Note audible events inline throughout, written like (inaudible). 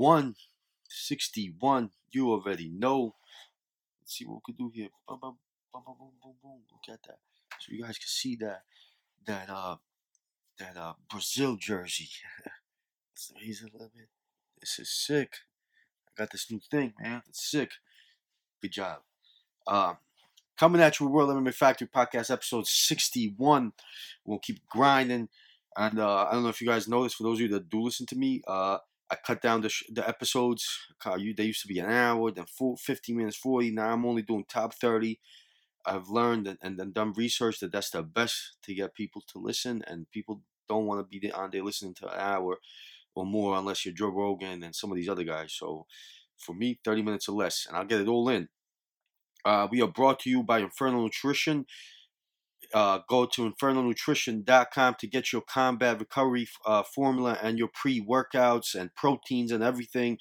61. 61. You already know. Let's see what we can do here. Boom, boom, boom, boom, boom, boom, boom. Look at that. So you guys can see that that uh that uh Brazil jersey. Let's raise it a little bit. This is sick. I got this new thing, man. It's sick. Good job. Um, coming at you with World MMA Factory Podcast, episode 61. We'll keep grinding. And uh, I don't know if you guys know this. For those of you that do listen to me, uh, I cut down the, sh- the episodes. You, they used to be an hour, then full 50 minutes, 40. Now I'm only doing top 30. I've learned and, and, and done research that that's the best to get people to listen. And people don't want to be on there listening to an hour or more unless you're Joe Rogan and some of these other guys. So for me, 30 minutes or less, and I'll get it all in. Uh, we are brought to you by Infernal Nutrition. Uh, go to infernalnutrition.com to get your combat recovery uh, formula and your pre workouts and proteins and everything.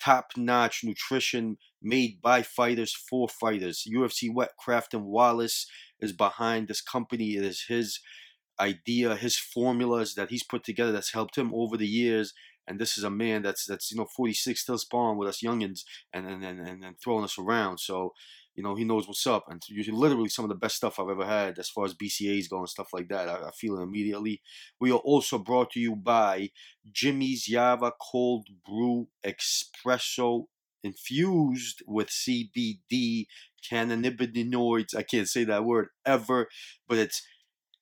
Top notch nutrition made by fighters for fighters. UFC Wet Crafton Wallace is behind this company. It is his idea, his formulas that he's put together that's helped him over the years. And this is a man that's that's you know 46 still sparring with us youngins and and, and, and throwing us around. So you know, he knows what's up. And literally some of the best stuff I've ever had as far as BCAAs go and stuff like that. I, I, feel it immediately. We are also brought to you by Jimmy's Java Cold Brew Espresso infused with CBD cannabinoids. I can't say that word ever, but it's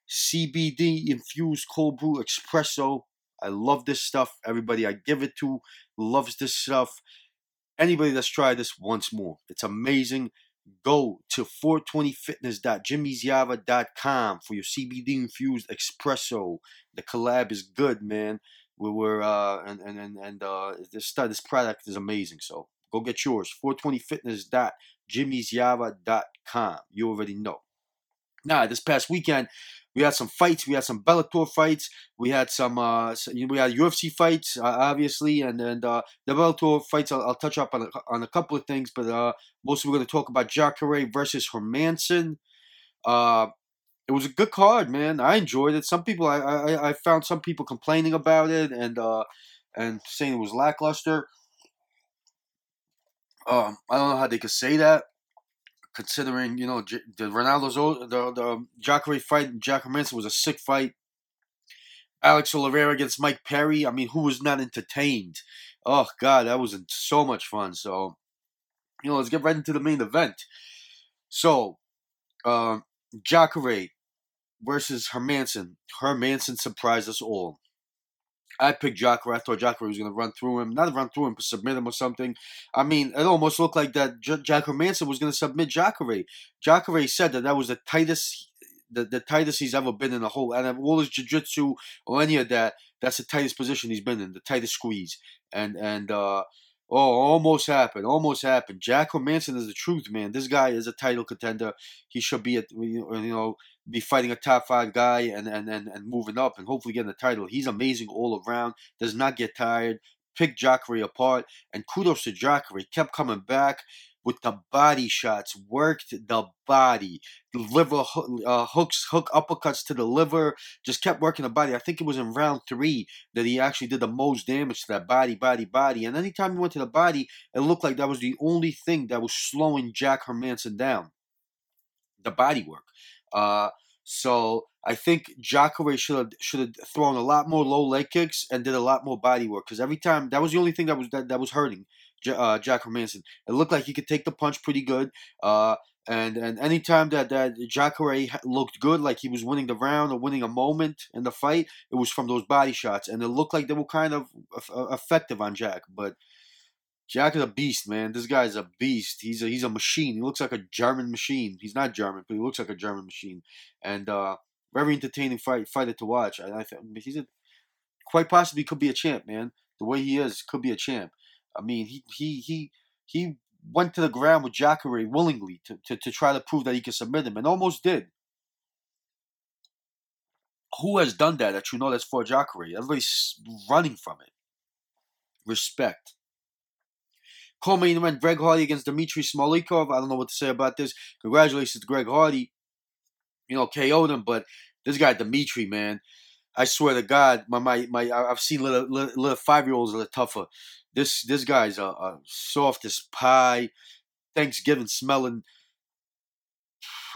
CBD infused cold brew espresso. I love this stuff. Everybody I give it to loves this stuff. Anybody that's tried this once more. It's amazing. Go to 420fitness.jimmy'sjava.com for your CBD infused espresso. The collab is good, man. We were uh and and and, uh this this product is amazing. So go get yours. 420fitness.jimmy'sjava.com. You already know. Now, this past weekend, we had some fights. We had some Bellator fights. We had some, uh, we had UFC fights, uh, obviously, and and uh, the Bellator fights. I'll, I'll, touch up on a, on a couple of things, but uh, mostly we're going to talk about Jacare versus Hermansson. Uh, it was a good card, man. I enjoyed it. Some people, I, I, I found some people complaining about it and uh, and saying it was lackluster. Um, I don't know how they could say that considering you know the Ronaldo Souza, the the Jacare fight, Jack Manson was a sick fight. Alex Oliveira against Mike Perry. I mean, who was not entertained? Oh God, that was so much fun. So, you know, let's get right into the main event. So, uh, Jacare versus Hermansson. Hermansson surprised us all. I picked Jacare. I thought Jacare was going to run through him, not run through him, but submit him or something. I mean, it almost looked like that J- Jack Hermansson was going to submit Jacare. Jacare said that that was the tightest, the, the tightest he's ever been in the whole, and all his jiu-jitsu or any of that, that's the tightest position he's been in, the tightest squeeze. And, and, uh, Oh, almost happened. Almost happened. Jack Hermansson is the truth, man. This guy is a title contender. He should be at you know be fighting a top five guy and and, and, and moving up and hopefully getting the title. He's amazing all around. Does not get tired. Pick Jacare apart. And kudos to Jacare. Kept coming back with the body shots, worked the body, the liver uh, hooks, hook uppercuts to the liver, just kept working the body. I think it was in round three that he actually did the most damage to that body, body, body. And anytime he went to the body, it looked like that was the only thing that was slowing Jack Hermansson down. The body work. Uh, so I think Jacare should have should have thrown a lot more low leg kicks and did a lot more body work because every time that was the only thing that was that, that was hurting uh, Jack Hermansson. It looked like he could take the punch pretty good. Uh, and and anytime that that Jacare looked good, like he was winning the round or winning a moment in the fight, it was from those body shots, and it looked like they were kind of effective on Jack. But Jack is a beast, man. This guy's a beast. He's a he's a machine. He looks like a German machine. He's not German, but he looks like a German machine. And uh, very entertaining fight fighter to watch. I, I think he's a quite possibly could be a champ, man. The way he is, could be a champ. I mean, he he he he went to the ground with Jacare willingly to, to, to try to prove that he could submit him, and almost did. Who has done that that you know that's for Jacare? Everybody's running from it. Respect. Co-main event: Greg Hardy against Dmitry Smoliakov. I don't know what to say about this. Congratulations to Greg Hardy. You know, KO'd him, but this guy Dmitry, man, I swear to God, my my, my I've seen little little, little five year olds that are tougher. This this guy's a, a soft as pie, Thanksgiving smelling.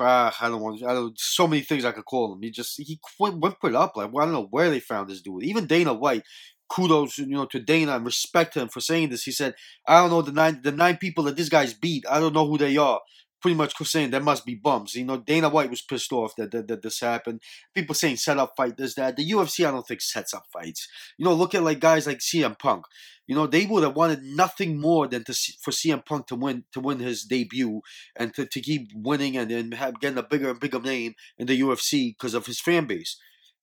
Uh, I don't want. I don't. So many things I could call him. He just he went, went put up. Like well, I don't know where they found this dude. Even Dana White. Kudos, you know, to Dana and respect him for saying this. He said, "I don't know the nine the nine people that this guy's beat. I don't know who they are." pretty much saying there must be bums. You know, Dana White was pissed off that, that, that this happened. People saying set up fight, this, that. The UFC, I don't think sets up fights. You know, look at like guys like CM Punk. You know, they would have wanted nothing more than to see, for CM Punk to win to win his debut and to, to keep winning and, and have, getting a bigger and bigger name in the UFC because of his fan base.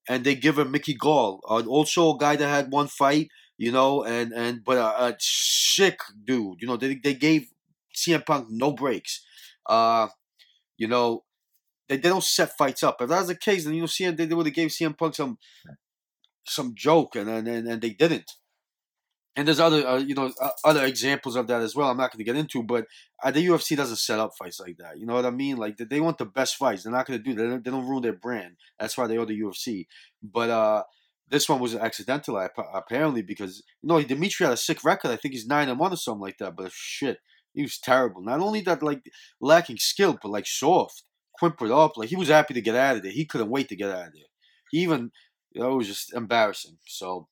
And they give him Mickey Gall, uh, also a guy that had one fight, you know, and and but a, a sick dude. You know, they they gave CM Punk no breaks. Uh, you know, they, they don't set fights up. If that's the case, then you know, CM they, they would have gave CM Punk some some joke, and and and they didn't. And there's other uh, you know uh, other examples of that as well. I'm not going to get into, but uh, the UFC doesn't set up fights like that. You know what I mean? Like they want the best fights. They're not going to do that. They don't, they don't ruin their brand. That's why they are the UFC. But uh, this one was accidental apparently because you know Dimitri had a sick record. I think he's nine and one or something like that. But shit, he was terrible. Not only that, like lacking skill, but like soft, whimpered up. Like he was happy to get out of there. He couldn't wait to get out of there. He even, you know, it was just embarrassing. So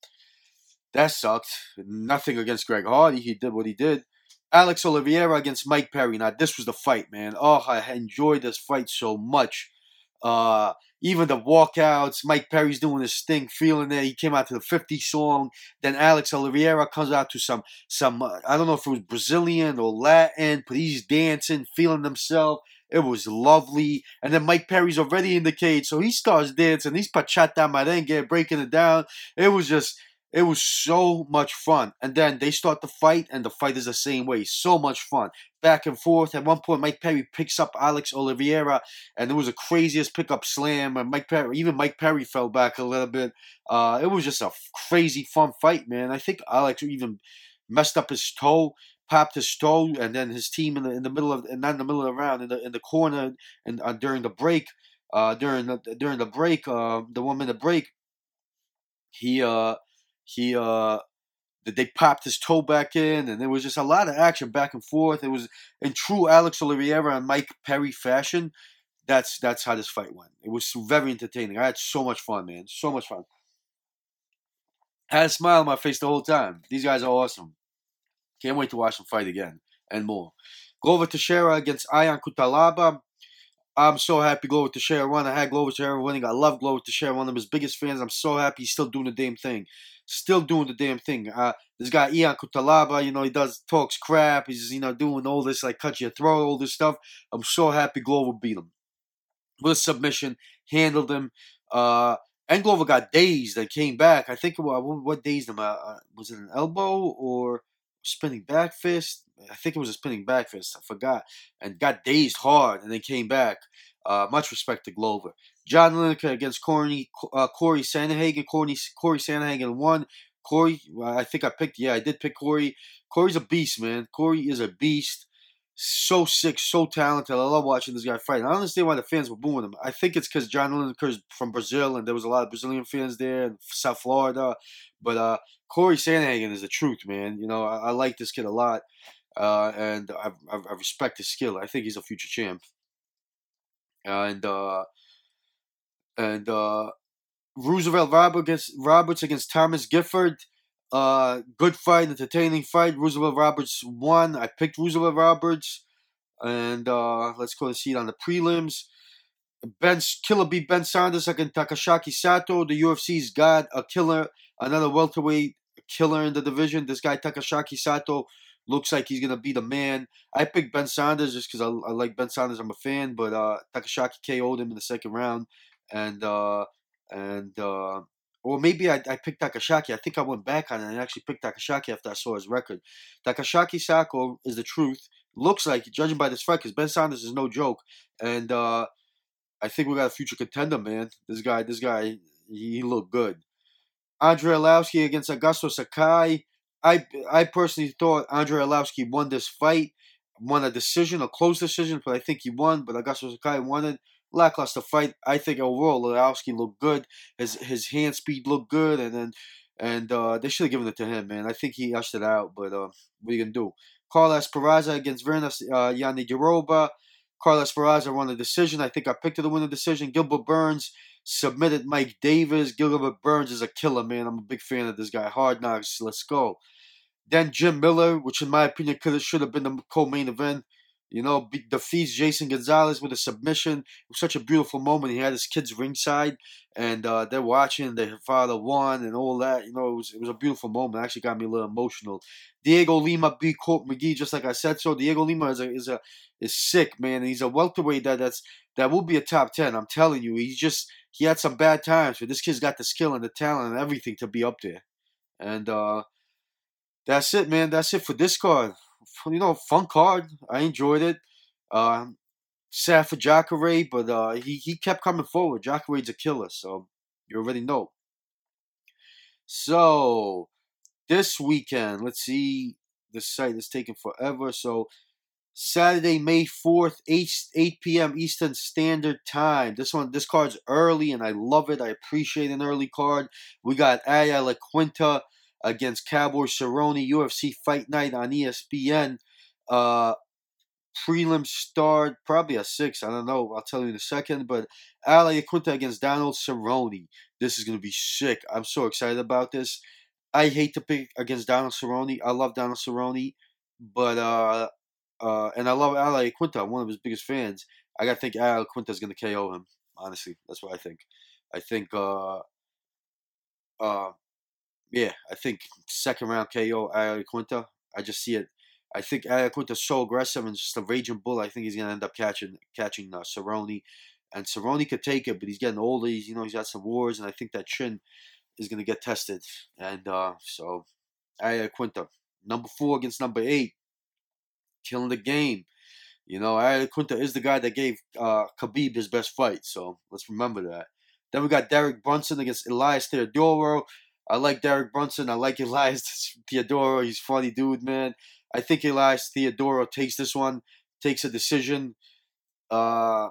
that sucked. Nothing against Greg Hardy. He did what he did. Alex Oliveira against Mike Perry. Now this was the fight, man. Oh, I enjoyed this fight so much. Uh, even the walkouts, Mike Perry's doing his thing, feeling it. He came out to the 50 song. Then Alex Oliveira comes out to some, some uh, I don't know if it was Brazilian or Latin, but he's dancing, feeling himself. It was lovely. And then Mike Perry's already in the cage, so he starts dancing. He's bachata merengue, breaking it down. It was just, it was so much fun. And then they start the fight, and the fight is the same way. So much fun. Back and forth. At one point, Mike Perry picks up Alex Oliveira, and it was the craziest pickup slam. And Mike Perry, even Mike Perry fell back a little bit. Uh, it was just a crazy fun fight, man. I think Alex even messed up his toe popped his toe, and then his team in the in the middle of not in the middle of the round in the in the corner and uh, during the break, uh, during the during the break, uh, the one minute break, he uh he uh they popped his toe back in, and there was just a lot of action back and forth. It was in true Alex Oliveira and Mike Perry fashion. That's that's how this fight went. It was very entertaining. I had so much fun, man. So much fun. I had a smile on my face the whole time. These guys are awesome. Can't wait to watch them fight again and more. Glover Teixeira against Ion Cutelaba. I'm so happy Glover Teixeira won. I had Glover Teixeira winning. I love Glover Teixeira, one of his biggest fans. I'm so happy he's still doing the damn thing. Still doing the damn thing. Uh, this guy Ion Cutelaba, you know, he does talks crap. He's you know doing all this like cut your throat, all this stuff. I'm so happy Glover beat him with submission, handled him. Uh, and Glover got dazed and came back. I think what, what dazed him? Uh, uh, was it an elbow or spinning back fist? I think it was a spinning back fist. I forgot. And got dazed hard and then came back. Uh, much respect to Glover. John Lineker against Corey, uh, Corey Sandhagen. Corey, Corey Sandhagen won. Corey, I think I picked, yeah, I did pick Corey. Corey's a beast, man. Corey is a beast. So sick, so talented. I love watching this guy fight. And I don't understand why the fans were booing him. I think it's because John Lineker is from Brazil and there was a lot of Brazilian fans there in South Florida. But uh, Corey Sandhagen is the truth, man. You know, I, I like this kid a lot. Uh, and I, I, I, respect his skill. I think he's a future champ. And uh, and uh, Roosevelt Roberts against Roberts against Thomas Gifford. Uh, good fight, entertaining fight. Roosevelt Roberts won. I picked Roosevelt Roberts, and uh, let's go to see it on the prelims. Ben Killer beat Ben Saunders against Takashaki Sato. The UFC's got a killer, another welterweight killer in the division. This guy Takashaki Sato looks like he's gonna be the man. I picked Ben Saunders just because I, I, like Ben Saunders. I'm a fan, but uh, Takashaki KO'd him in the second round, and uh, and uh, or maybe I, I picked Takashaki. I think I went back on it and actually picked Takashaki after I saw his record. Takashaki Sako is the truth. Looks like, judging by this fight, because Ben Saunders is no joke, and uh, I think we got a future contender, man. This guy, this guy, he, he looked good. Andre Arlovski against Augusto Sakai. I I personally thought Andre Arlovski won this fight, won a decision, a close decision, but I think he won. But Augusto Sakai won it. Lackluster fight. I think overall Arlovski looked good. His his hand speed looked good, and then and uh, they should have given it to him, man. I think he ushed it out, but uh, what are you gonna do? Carlos Peraza against Verna uh, Yanni. Carlos Peraza won the decision. I think I picked it to win the decision. Gilbert Burns submitted Mike Davis. Gilbert Burns is a killer, man. I'm a big fan of this guy. Hard knocks. Let's go. Then Jim Miller, which in my opinion could have should have been the co-main event. You know, defeats Jason Gonzalez with a submission. It was such a beautiful moment. He had his kids ringside, and uh, they're watching. Their father won, and all that. You know, it was it was a beautiful moment. It actually got me a little emotional. Diego Lima beat Court McGee, just like I said. So Diego Lima is a is a is sick, man. He's a welterweight that that's that will be a top ten. I'm telling you. He's just he had some bad times, but this kid's got the skill and the talent and everything to be up there. And uh, that's it, man. That's it for this card. You know, fun card. I enjoyed it. Uh, sad for Jacare, but uh, he he kept coming forward. Jacare's a killer, so you already know. So this weekend, let's see. The site is taking forever, so Saturday, May 4th, 8, 8 p.m. Eastern Standard Time. This one, this card's early, and I love it. I appreciate an early card. We got Aya La Quinta against Cowboy Cerrone, UFC Fight Night on ESPN. Uh, prelim start, probably a six. I don't know. I'll tell you in a second. But Iaquinta against Donald Cerrone. This is going to be sick. I'm so excited about this. I hate to pick against Donald Cerrone. I love Donald Cerrone, but uh, uh, and I love Al Iaquinta. I'm one of his biggest fans. I gotta think Al Iaquinta is gonna KO him. Honestly, that's what I think. I think, uh, uh, yeah, I think second round KO Al Iaquinta. I just see it. I think Al Iaquinta's so aggressive and just a raging bull. I think he's gonna end up catching catching uh, Cerrone, and Cerrone could take it, but he's getting older. He's you know he's got some wars, and I think that chin is gonna get tested. And uh, so, Al Iaquinta, number four against number eight killing the game. You know, Iaquinta is the guy that gave uh, Khabib his best fight, so let's remember that. Then we got Derek Brunson against Elias Theodorou. I like Derek Brunson. I like (laughs) Elias Theodorou. He's funny dude, man. I think Elias Theodorou takes this one, takes a decision. Uh,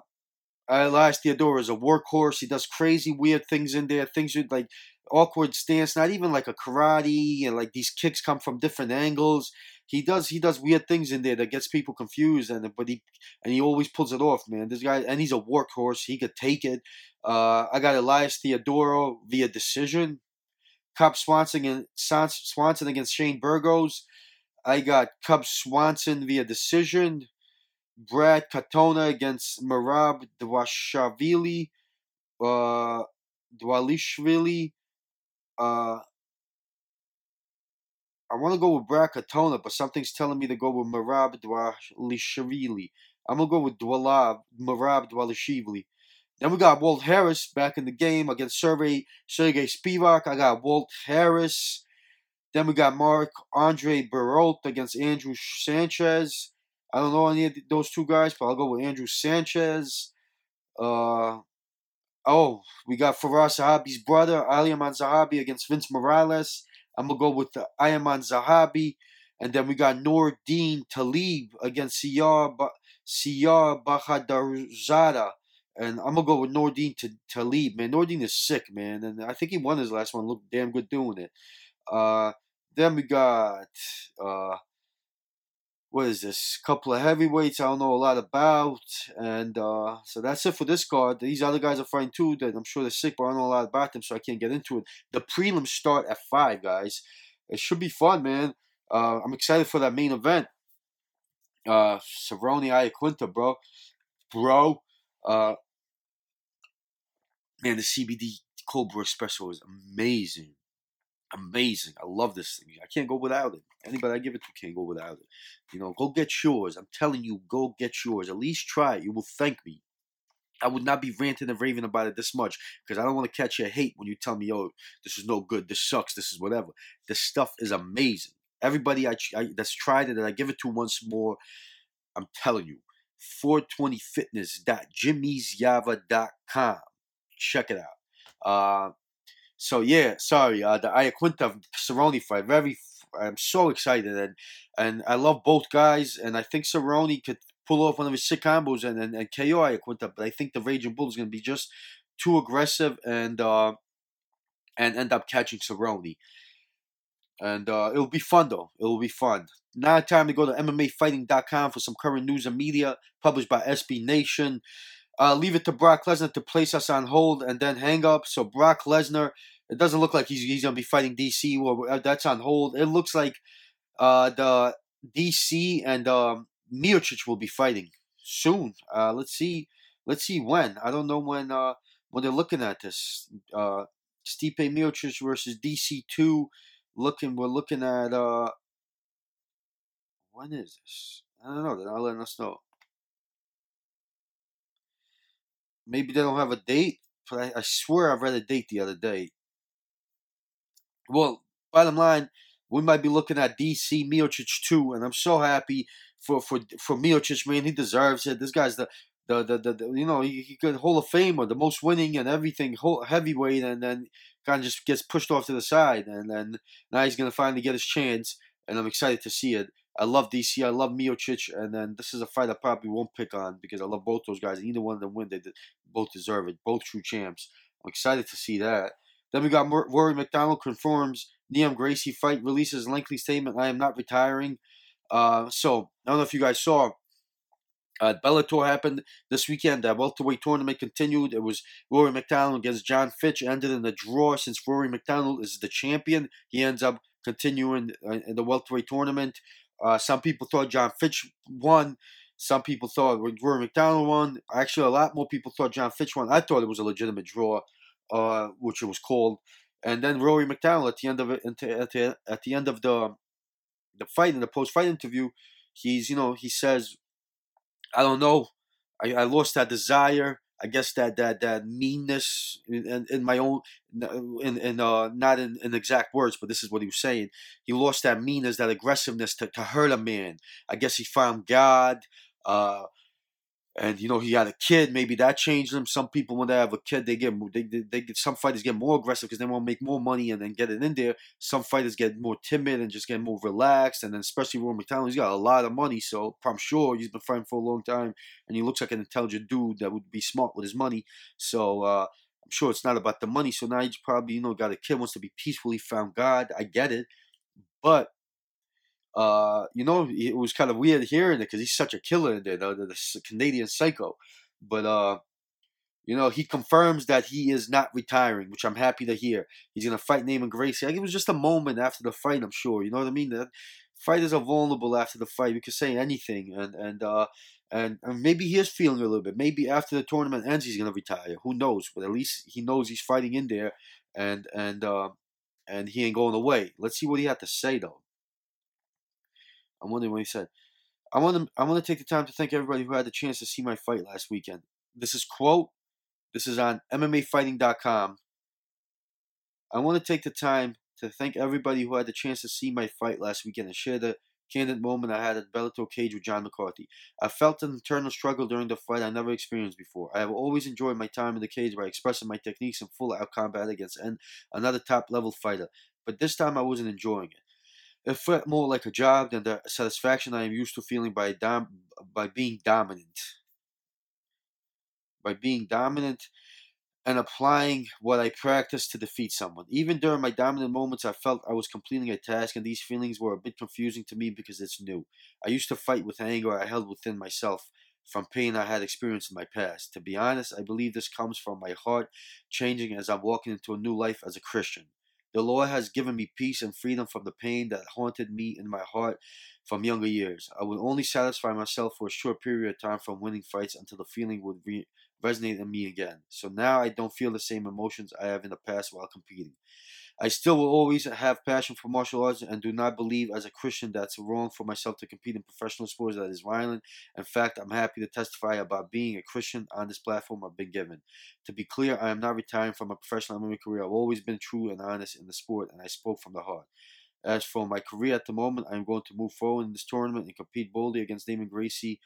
Elias Theodorou is a workhorse. He does crazy, weird things in there. Things with like awkward stance, not even like a karate, and like these kicks come from different angles he does he does weird things in there that gets people confused and but he and he always pulls it off man this guy and he's a workhorse he could take it uh, i got elias theodorou via decision cub swanson and swanson against shane burgos i got cub swanson via decision brad katona against marab dwashvili uh dwalishvili uh I want to go with Brad Katona, but something's telling me to go with Merab Dwalishvili. I'm going to go with Dwalab, Merab Dwalishvili. Then we got Walt Harris back in the game against Sergey, Sergey Spivak. I got Walt Harris. Then we got Mark Andre Barot against Andrew Sanchez. I don't know any of those two guys, but I'll go with Andrew Sanchez. Uh, oh, we got Firas Zahabi's brother, Aiemann Zahabi, against Vince Morales. I'm gonna go with the Aiemann Zahabi, and then we got Nordine Taleb against Siyar ba- Siyar. And I'm gonna go with Nordine to Taleb, man. Nordine is sick, man, and I think he won his last one. Looked damn good doing it. Uh, then we got uh, what is this? Couple of heavyweights I don't know a lot about, and uh, so that's it for this card. These other guys are fighting too. That I'm sure they're sick, but I don't know a lot about them, so I can't get into it. The prelims start at five, guys. It should be fun, man. Uh, I'm excited for that main event. Uh, Cerrone Iaquinta, bro, bro. Uh, man, the CBD cold brew espresso is amazing amazing. I love this thing. I can't go without it. Anybody I give it to can't go without it. You know, go get yours. I'm telling you, go get yours. At least try it. You will thank me. I would not be ranting and raving about it this much because I don't want to catch your hate when you tell me, "Oh, this is no good. This sucks. This is whatever." This stuff is amazing. Everybody I, I that's tried it and I give it to once more. I'm telling you, 420fitness.jimmy'sjava.com. Check it out. Uh, so yeah, sorry, uh, the Iaquinta Cerrone fight. Very, I'm so excited, and and I love both guys, and I think Cerrone could pull off one of his sick combos and and, and KO Iaquinta, but I think the Raging Bull is going to be just too aggressive, and uh, and end up catching Cerrone. And uh, it'll be fun though. It'll be fun. Now time to go to MMAfighting.com for some current news and media published by SB Nation. Uh, leave it to Brock Lesnar to place us on hold and then hang up. So Brock Lesnar, it doesn't look like he's, he's to be fighting DC. Well, uh, that's on hold. It looks like uh, the DC and um, Miocic will be fighting soon. Uh, let's see. Let's see when. I don't know when. Uh, when they're looking at this, uh, Stipe Miocic versus DC two. Looking, we're looking at. Uh, when is this? I don't know. They're not letting us know. Maybe they don't have a date, but I, I swear I read a date the other day. Well, bottom line, we might be looking at DC Miocic too, and I'm so happy for for for Miocic, man. He deserves it. This guy's the the the, the, the you know he, he could Hall of Famer, the most winning and everything, heavyweight, and then kind of just gets pushed off to the side, and then now he's gonna finally get his chance, and I'm excited to see it. I love DC. I love Miocic, and then this is a fight I probably won't pick on because I love both those guys. Either one of them win, they both deserve it. Both true champs. I'm excited to see that. Then we got Rory MacDonald confirms Neiman Gracie fight, releases lengthy statement. I am not retiring. Uh, so I don't know if you guys saw. Uh, Bellator happened this weekend. The welterweight tournament continued. It was Rory MacDonald against Jon Fitch. Ended in a draw since Rory MacDonald is the champion. He ends up continuing uh, in the welterweight tournament. Uh, some people thought Jon Fitch won. Some people thought Rory MacDonald won. Actually, a lot more people thought Jon Fitch won. I thought it was a legitimate draw, uh, which it was called. And then Rory MacDonald at the end of it, at the, at the end of the the fight in the post fight interview, he's you know he says, I don't know, I, I lost that desire. I guess that that that meanness in, in my own in in uh not in, in exact words, but this is what he was saying. He lost that meanness, that aggressiveness to, to hurt a man. I guess he found God. Uh, and you know he had a kid. Maybe that changed him. Some people, when they have a kid, they get they they, they get some fighters get more aggressive because they want to make more money and then get it in there. Some fighters get more timid and just get more relaxed. And then especially Rory MacDonald, he's got a lot of money, so I'm sure he's been fighting for a long time, and he looks like an intelligent dude that would be smart with his money. So. uh I'm sure it's not about the money. So now he's probably, you know, got a kid, wants to be peacefully found God. I get it. But uh, you know, it was kind of weird hearing it because he's such a killer in there, the, the, the Canadian psycho. But uh, you know, he confirms that he is not retiring, which I'm happy to hear. He's gonna fight Neiman Gracie. Like, it was just a moment after the fight, I'm sure. You know what I mean? That fighters are vulnerable after the fight. We could say anything, and and uh, and, and maybe he is feeling a little bit. Maybe after the tournament ends, he's gonna retire. Who knows? But at least he knows he's fighting in there, and and uh, and he ain't going away. Let's see what he had to say though. I'm wondering what he said. I want to I want to take the time to thank everybody who had the chance to see my fight last weekend. This is quote. This is on MMAfighting.com. I want to take the time to thank everybody who had the chance to see my fight last weekend and share the candid moment I had at Bellator cage with John McCarthy. I felt an internal struggle during the fight I never experienced before. I have always enjoyed my time in the cage by expressing my techniques in full out combat against another top level fighter, but this time I wasn't enjoying it. It felt more like a job than the satisfaction I am used to feeling by dom- by being dominant. By being dominant and applying what I practice to defeat someone. Even during my dominant moments, I felt I was completing a task, and these feelings were a bit confusing to me because it's new. I used to fight with anger I held within myself from pain I had experienced in my past. To be honest, I believe this comes from my heart changing as I'm walking into a new life as a Christian. The Lord has given me peace and freedom from the pain that haunted me in my heart from younger years. I would only satisfy myself for a short period of time from winning fights until the feeling would re- resonate in me again. So now I don't feel the same emotions I have in the past while competing. I still will always have passion for martial arts and do not believe as a Christian that's wrong for myself to compete in professional sports that is violent. In fact, I'm happy to testify about being a Christian on this platform I've been given. To be clear, I am not retiring from a professional MMA career. I've always been true and honest in the sport and I spoke from the heart. As for my career at the moment, I am going to move forward in this tournament and compete boldly against Neiman Gracie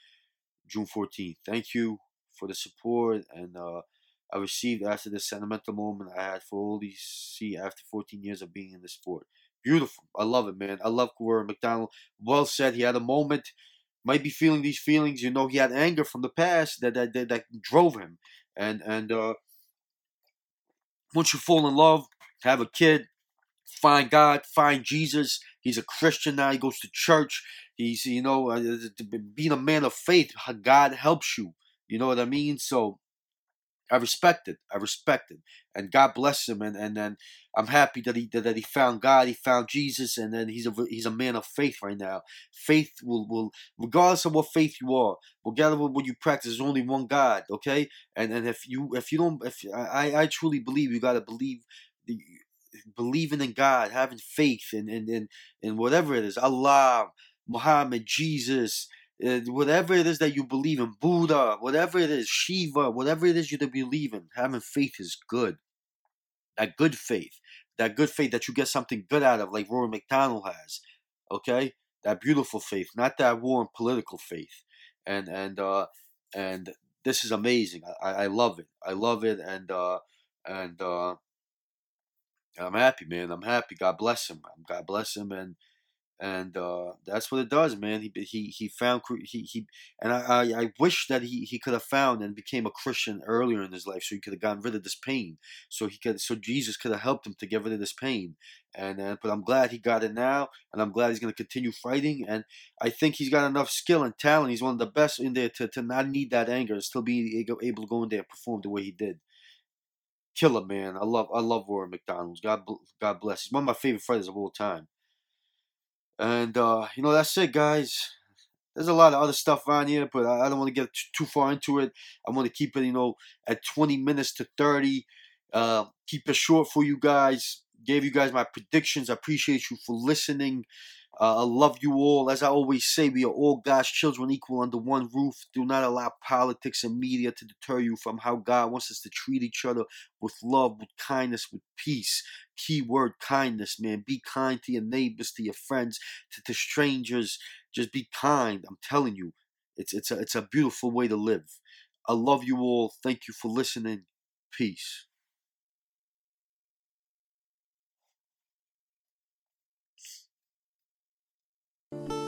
June 14th. Thank you for the support and uh, I received after the sentimental moment I had for all these see after 14 years of being in the sport. Beautiful. I love it, man. I love Rory MacDonald. Well said. He had a moment, might be feeling these feelings. You know, he had anger from the past that that, that, that drove him. And and uh, once you fall in love, have a kid, find God, find Jesus. He's a Christian now. He goes to church. He's, you know, uh, being a man of faith. God helps you. You know what I mean? So I respect it. I respect it, and God bless him. And and then I'm happy that he that he found God. He found Jesus, and then he's a he's a man of faith right now. Faith will will regardless of what faith you are, regardless of what you practice, there's only one God. Okay, and and if you if you don't if I I truly believe you got to believe the believing in God, having faith in in in, in whatever it is, Allah, Muhammad, Jesus, whatever it is that you believe in, Buddha, whatever it is, Shiva, whatever it is you believe in, having faith is good. That good faith, that good faith that you get something good out of, like Rory MacDonald has. Okay, that beautiful faith, not that warm political faith. And and uh and this is amazing. I, I love it. I love it. And uh and uh I'm happy, man. I'm happy. God bless him. God bless him, and and uh, that's what it does, man. He he he found he he, and I, I, I wish that he he could have found and became a Christian earlier in his life, so he could have gotten rid of this pain. So he could, so Jesus could have helped him to get rid of this pain. And uh, but I'm glad he got it now, and I'm glad he's going to continue fighting. And I think he's got enough skill and talent. He's one of the best in there to to not need that anger and still be able to go in there and perform the way he did killer man. I love I love Rory MacDonald's. God God bless. He's one of my favorite fighters of all time. And uh, you know that's it, guys. There's a lot of other stuff on here, but I, don't want to get too far into it. I want to keep it, you know, at 20 minutes to 30. Uh, keep it short for you guys. Gave you guys my predictions. I appreciate you for listening. Uh, I love you all. As I always say, we are all God's children equal under one roof. Do not allow politics and media to deter you from how God wants us to treat each other with love, with kindness, with peace. Key word kindness, man. Be kind to your neighbors, to your friends, to, to strangers. Just be kind. I'm telling you, it's it's a it's a beautiful way to live. I love you all. Thank you for listening. Peace. I'm